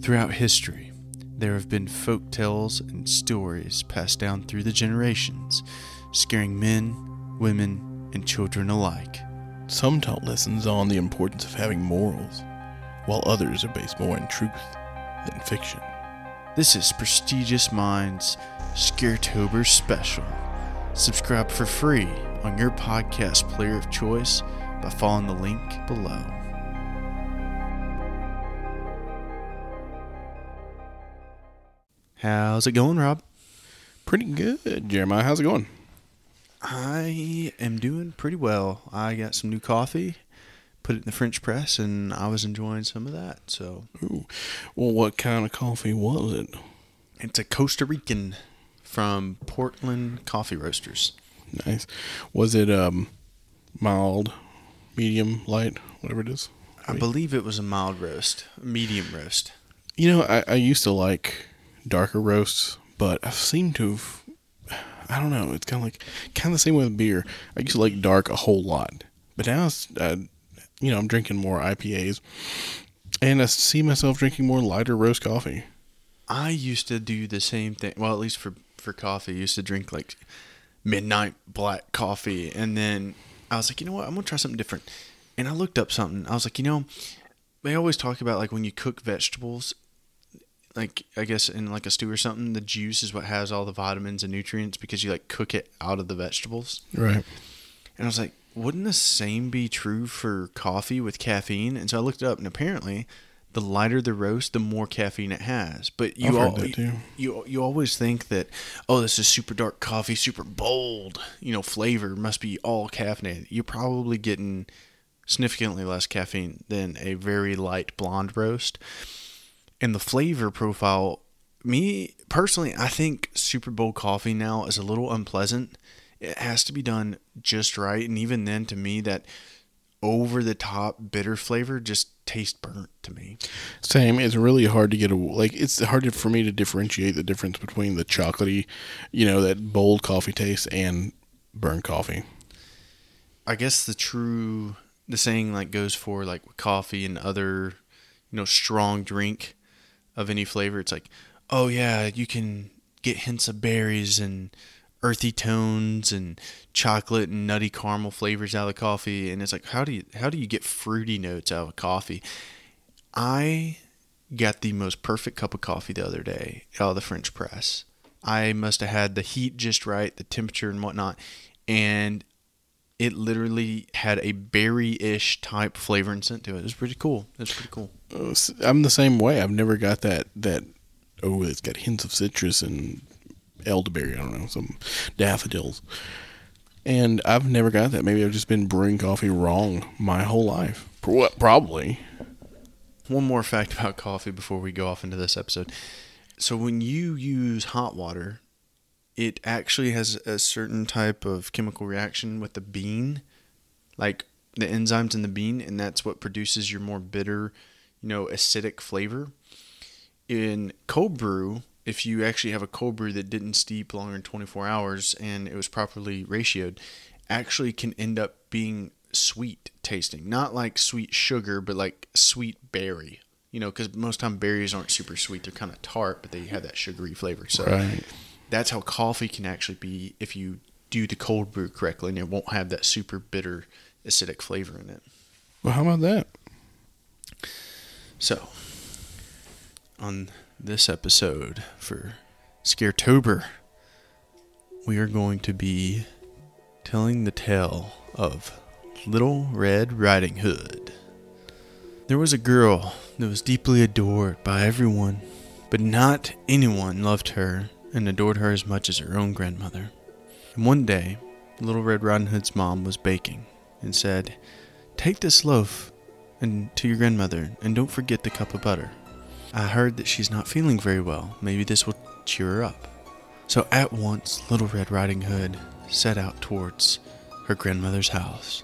Throughout history, there have been folk tales and stories passed down through the generations, scaring men, women, and children alike. Some taught lessons on the importance of having morals, while others are based more in truth than fiction. This is Prestigious Minds Scaretober Special. Subscribe for free on your podcast player of choice by following the link below. How's it going, Rob? Pretty good, Jeremiah. How's it going? I am doing pretty well. I got some new coffee, put it in the French press, and I was enjoying some of that. So Ooh. Well, what kind of coffee was it? it's a Costa Rican from Portland Coffee Roasters. Nice. Was it um mild, medium, light, whatever it is? I believe it was a mild roast, medium roast. You know, I, I used to like darker roasts, but I seem to have, I don't know, it's kind of like, kind of the same with beer. I used to like dark a whole lot, but now it's, uh, you know, I'm drinking more IPAs, and I see myself drinking more lighter roast coffee. I used to do the same thing. Well, at least for for coffee, I used to drink like midnight black coffee, and then I was like, you know what, I'm gonna try something different. And I looked up something. I was like, you know, they always talk about like when you cook vegetables, like I guess in like a stew or something, the juice is what has all the vitamins and nutrients because you like cook it out of the vegetables. Right. And I was like, wouldn't the same be true for coffee with caffeine? And so I looked it up, and apparently, the lighter the roast, the more caffeine it has. But you that too. you you always think that oh, this is super dark coffee, super bold, you know, flavor must be all caffeinated. You're probably getting significantly less caffeine than a very light blonde roast. And the flavor profile, me personally, I think Super Bowl coffee now is a little unpleasant. It has to be done just right, and even then, to me, that over the top bitter flavor just tastes burnt to me. Same. It's really hard to get a like. It's hard for me to differentiate the difference between the chocolatey, you know, that bold coffee taste and burnt coffee. I guess the true the saying like goes for like coffee and other you know strong drink of any flavor. It's like, oh yeah, you can get hints of berries and earthy tones and chocolate and nutty caramel flavors out of coffee. And it's like, how do you how do you get fruity notes out of coffee? I got the most perfect cup of coffee the other day out of the French press. I must have had the heat just right, the temperature and whatnot, and it literally had a berry-ish type flavor and scent to it. It was pretty cool. It was pretty cool. Uh, I'm the same way. I've never got that that. Oh, it's got hints of citrus and elderberry. I don't know some daffodils. And I've never got that. Maybe I've just been brewing coffee wrong my whole life. Probably. One more fact about coffee before we go off into this episode. So when you use hot water, it actually has a certain type of chemical reaction with the bean, like the enzymes in the bean, and that's what produces your more bitter, you know, acidic flavor. In cold brew, if you actually have a cold brew that didn't steep longer than 24 hours and it was properly ratioed, actually can end up being sweet tasting. Not like sweet sugar, but like sweet berry. You know, because most time berries aren't super sweet; they're kind of tart, but they have that sugary flavor. So Right. That's how coffee can actually be if you do the cold brew correctly, and it won't have that super bitter acidic flavor in it. Well, how about that? So, on this episode for Scaretober, we are going to be telling the tale of Little Red Riding Hood. There was a girl that was deeply adored by everyone, but not anyone loved her and adored her as much as her own grandmother. And one day, Little Red Riding Hood's mom was baking and said, Take this loaf and to your grandmother, and don't forget the cup of butter. I heard that she's not feeling very well. Maybe this will cheer her up. So at once, Little Red Riding Hood set out towards her grandmother's house.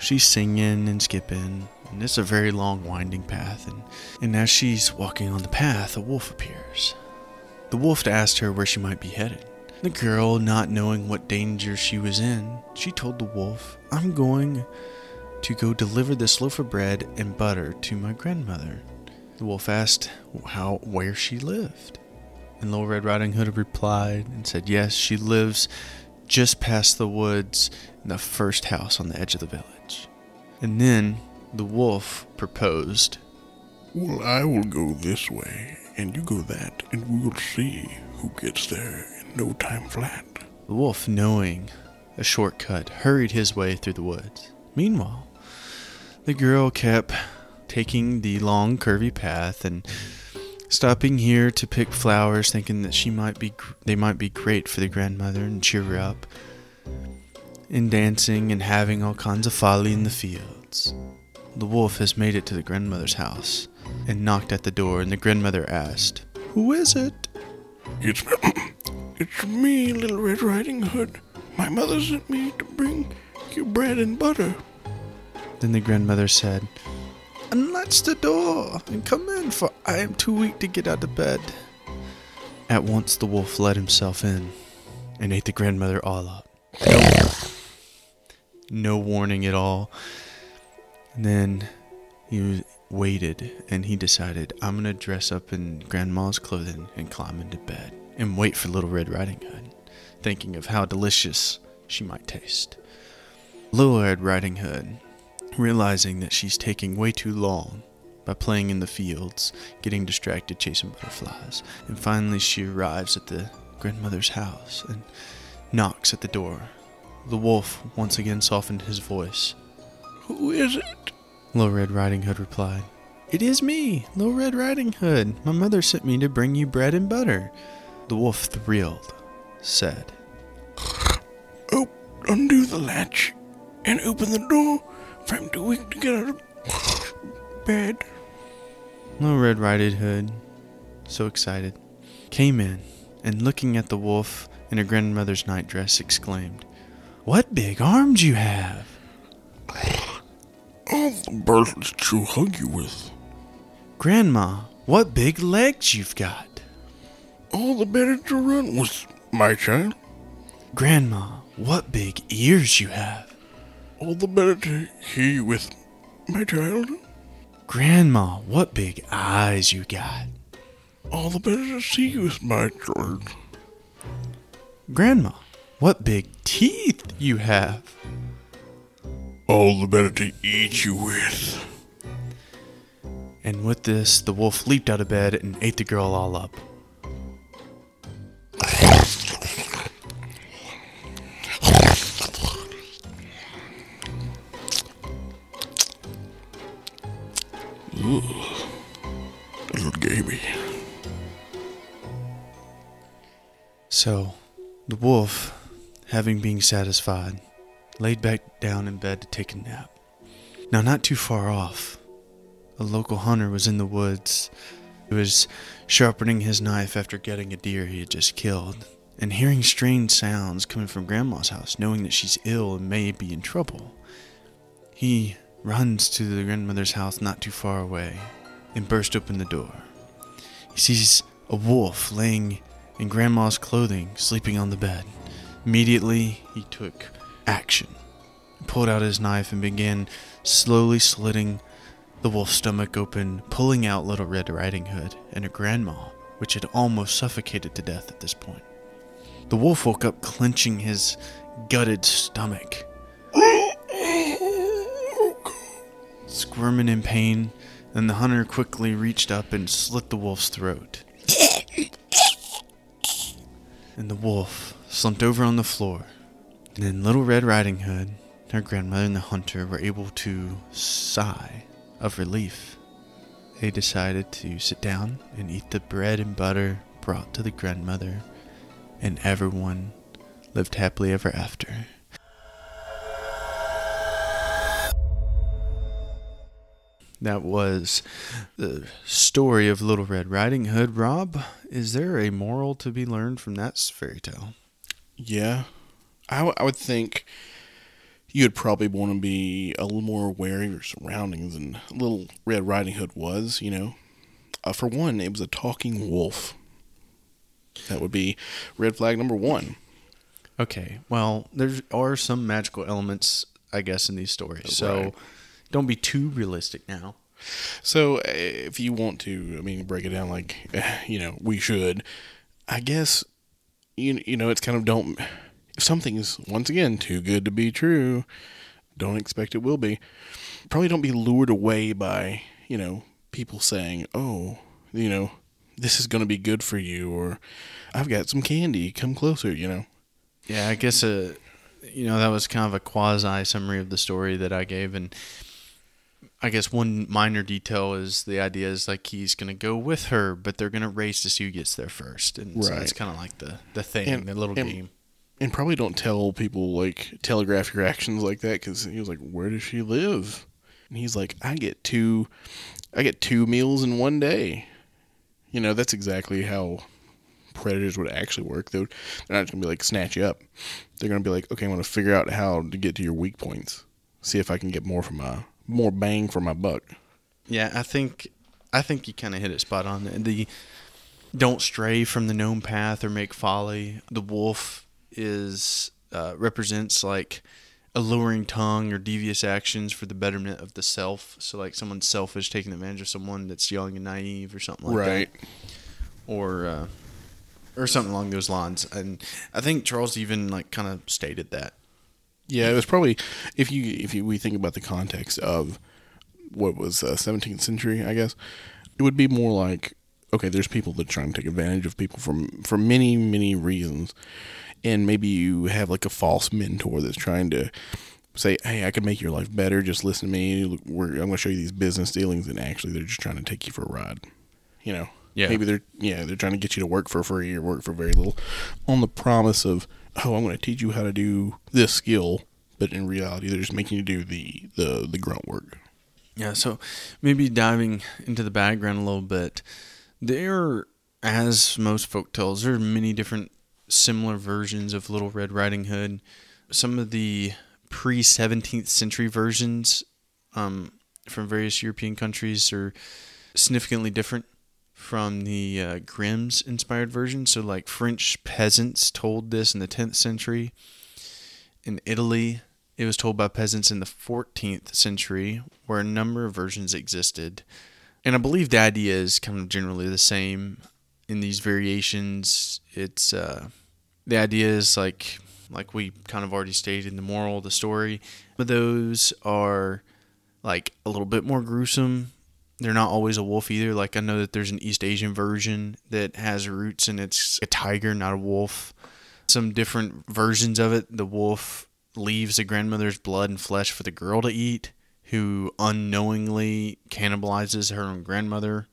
She's singing and skipping, and it's a very long, winding path. And, and as she's walking on the path, a wolf appears. The wolf asked her where she might be headed. The girl, not knowing what danger she was in, she told the wolf, I'm going to go deliver this loaf of bread and butter to my grandmother. The wolf asked how where she lived. And Little Red Riding Hood replied and said, Yes, she lives just past the woods in the first house on the edge of the village. And then the wolf proposed. Well, I will go this way, and you go that, and we will see who gets there in no time flat. The wolf, knowing a shortcut, hurried his way through the woods. Meanwhile, the girl kept taking the long, curvy path and stopping here to pick flowers, thinking that she might be they might be great for the grandmother and cheer her up, and dancing and having all kinds of folly in the fields. The wolf has made it to the grandmother's house and knocked at the door, and the grandmother asked, "Who is it?" It's it's me, Little Red Riding Hood. My mother sent me to bring you bread and butter. Then the grandmother said, Unlatch the door and come in, for I am too weak to get out of bed. At once the wolf let himself in and ate the grandmother all up. No, warning at all. And then he waited and he decided, I'm going to dress up in grandma's clothing and climb into bed and wait for Little Red Riding Hood, thinking of how delicious she might taste. Little Red Riding Hood realizing that she's taking way too long by playing in the fields, getting distracted chasing butterflies, and finally she arrives at the grandmother's house and knocks at the door. The wolf once again softened his voice. Who is it? Little Red Riding Hood replied. It is me, Little Red Riding Hood. My mother sent me to bring you bread and butter. The wolf thrilled, said, Oh, undo the latch and open the door for I'm too weak to get out of bed. Little Red Riding Hood, so excited, came in and looking at the wolf in her grandmother's nightdress exclaimed, What big arms you have! All the birds to hug you with. Grandma, what big legs you've got! All the better to run with, my child. Grandma, what big ears you have! All the better to hear you with, my child. Grandma, what big eyes you got! All the better to see you with, my child. Grandma, what big teeth you have! All the better to eat you with. And with this, the wolf leaped out of bed and ate the girl all up. Ooh, little gamey. So, the wolf, having been satisfied, laid back down in bed to take a nap. Now, not too far off, a local hunter was in the woods. He was sharpening his knife after getting a deer he had just killed, and hearing strange sounds coming from Grandma's house, knowing that she's ill and may be in trouble. He runs to the grandmother's house not too far away and bursts open the door. He sees a wolf laying in Grandma's clothing, sleeping on the bed. Immediately, he took action, pulled out his knife, and began slowly slitting the wolf's stomach open, pulling out Little Red Riding Hood and her grandma, which had almost suffocated to death at this point. The wolf woke up clenching his gutted stomach, squirming in pain, then the hunter quickly reached up and slit the wolf's throat. and the wolf slumped over on the floor. Then Little Red Riding Hood, her grandmother, and the hunter were able to sigh of relief. They decided to sit down and eat the bread and butter brought to the grandmother, and everyone lived happily ever after. That was the story of Little Red Riding Hood. Rob, is there a moral to be learned from that fairy tale? Yeah, I, w- I would think you'd probably want to be a little more aware of your surroundings than Little Red Riding Hood was, you know. Uh, for one, it was a talking wolf. That would be red flag number one. Okay, well, there are some magical elements, I guess, in these stories. So don't be too realistic now. So, uh, if you want to, I mean, break it down like, you know, we should, I guess, you, you know, it's kind of don't, if something's, once again, too good to be true, don't expect it will be. Probably don't be lured away by, you know, people saying, oh, you know, this is going to be good for you, or I've got some candy, come closer, you know. Yeah, I guess uh, you know that was kind of a quasi summary of the story that I gave, and I guess one minor detail is the idea is like he's gonna go with her, but they're gonna race to see who gets there first, and so Right. it's kind of like the the thing, And- the little game. And probably don't tell people like telegraph your actions like that because he was like, "Where does she live?" And he's like, "I get two, I get two meals in one day." You know, that's exactly how predators would actually work. They're they're not just gonna be like snatch you up. They're gonna be like, "Okay, I'm gonna figure out how to get to your weak points. See if I can get more from my more bang for my buck." Yeah, I think I think you kind of hit it spot on. The don't stray from the known path or make folly. The wolf is uh, represents like alluring tongue or devious actions for the betterment of the self. So like someone's selfish taking advantage of someone that's young and naive or something like right. that, or uh, or something along those lines. And I think Charles even like kind of stated that. Yeah, it was probably if you if you, we think about the context of what was uh, 17th century, I guess it would be more like okay, there's people that try and take advantage of people from for many many reasons, and maybe you have like a false mentor that's trying to say, hey, I can make your life better. Just listen to me. We're, I'm going to show you these business dealings, and actually they're just trying to take you for a ride. You know, Yeah. Maybe they're yeah they're trying to get you to work for free or work for very little, on the promise of oh I'm going to teach you how to do this skill, but in reality they're just making you do the the the grunt work. Yeah, so maybe diving into the background a little bit. There, as most folk tales, there are many different similar versions of Little Red Riding Hood. Some of the pre 17th century versions um, from various European countries are significantly different from the uh, Grimm's inspired version. So, like French peasants told this in the 10th century. In Italy, it was told by peasants in the 14th century, where a number of versions existed. And I believe the idea is kind of generally the same in these variations. It's uh, the idea is like like we kind of already stated in the moral of the story, but those are like a little bit more gruesome. They're not always a wolf either. Like I know that there's an East Asian version that has roots and it's a tiger, not a wolf. Some different versions of it, the wolf leaves the grandmother's blood and flesh for the girl to eat, who unknowingly cannibalizes her own grandmother.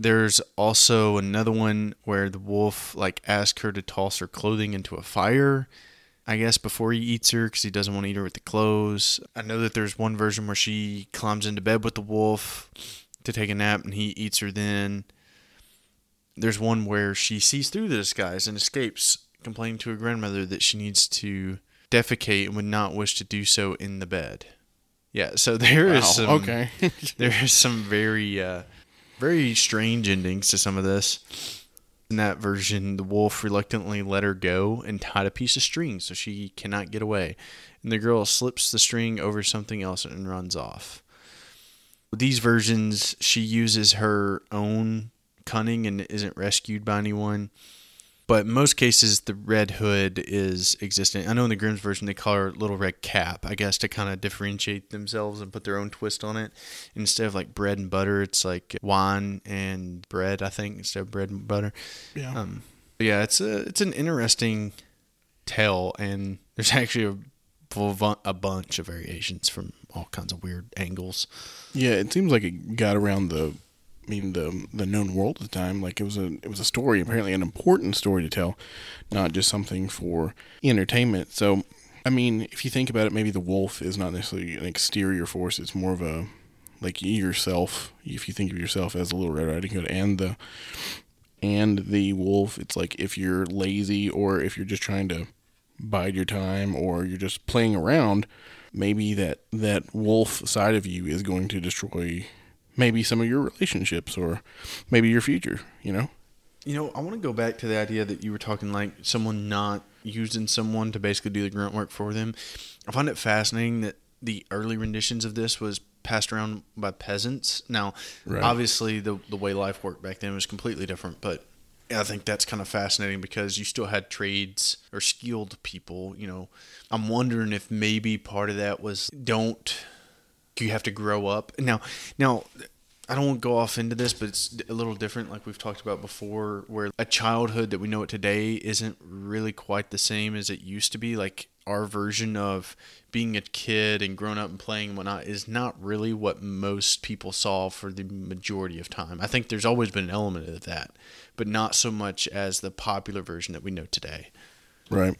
There's also another one where the wolf like asks her to toss her clothing into a fire. I guess before he eats her because he doesn't want to eat her with the clothes. I know that there's one version where she climbs into bed with the wolf to take a nap and he eats her then. There's one where she sees through the disguise and escapes, complaining to her grandmother that she needs to defecate and would not wish to do so in the bed. Yeah, so there is Wow, some okay. there is some very uh, very strange endings to some of this. In that version, the wolf reluctantly let her go and tied a piece of string so she cannot get away. And the girl slips the string over something else and runs off. With these versions, she uses her own cunning and isn't rescued by anyone. But most cases, the red hood is existent. I know in the Grimm's version, they call her Little Red Cap, I guess, to kind of differentiate themselves and put their own twist on it. Instead of like bread and butter, it's like wine and bread, I think, instead of bread and butter. yeah. Um, yeah, it's a it's an interesting tale, and there's actually a a bunch of variations from all kinds of weird angles. Yeah, it seems like it got around the, mean the the known world at the time. Like it was a it was a story, apparently an important story to tell, not just something for entertainment. So, I mean, if you think about it, maybe the wolf is not necessarily an exterior force. It's more of a like yourself. If you think of yourself as a little Red Riding Hood and the and the wolf, it's like if you're lazy or if you're just trying to bide your time or you're just playing around, maybe that that wolf side of you is going to destroy maybe some of your relationships or maybe your future, you know? You know, I want to go back to the idea that you were talking like someone not using someone to basically do the grunt work for them. I find it fascinating that the early renditions of this was passed around by peasants. Now, Right. obviously, the the way life worked back then was completely different, but I think that's kind of fascinating because you still had trades or skilled people. You know, I'm wondering if maybe part of that was don't you have to grow up now. Now, I don't want to go off into this, but it's a little different, like we've talked about before, where a childhood that we know it today isn't really quite the same as it used to be. Like our version of being a kid and growing up and playing and whatnot is not really what most people saw for the majority of time. I think there's always been an element of that, but not so much as the popular version that we know today. Right.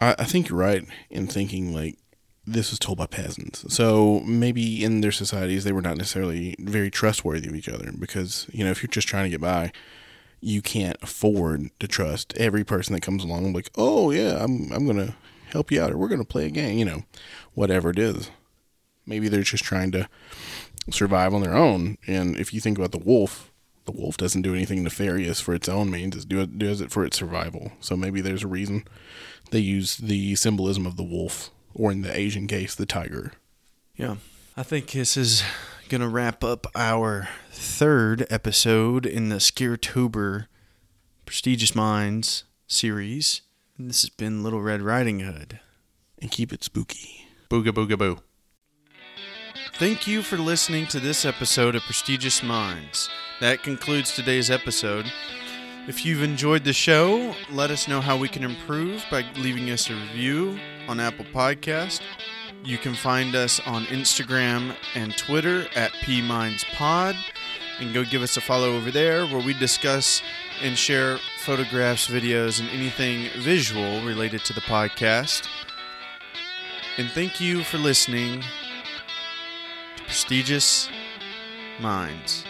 I, I think you're right in thinking like this was told by peasants. So maybe in their societies they were not necessarily very trustworthy of each other because, you know, if you're just trying to get by, you can't afford to trust every person that comes along like, "Oh yeah, I'm I'm going to help you out or we're going to play a game," you know, whatever it is. Maybe they're just trying to survive on their own. And if you think about the wolf, the wolf doesn't do anything nefarious for its own means; it do- does it for its survival. So maybe there's a reason they use the symbolism of the wolf, or in the Asian case, the tiger. Yeah. I think this is going to wrap up our third episode in the Scaretober Prestigious Minds series. And this has been Little Red Riding Hood. And keep it spooky. Booga booga boo. Thank you for listening to this episode of Prestigious Minds. That concludes today's episode. If you've enjoyed the show, let us know how we can improve by leaving us a review on Apple Podcast. You can find us on Instagram and Twitter at PMindsPod and go give us a follow over there where we discuss and share photographs, videos, and anything visual related to the podcast. And thank you for listening to Prestigious Minds.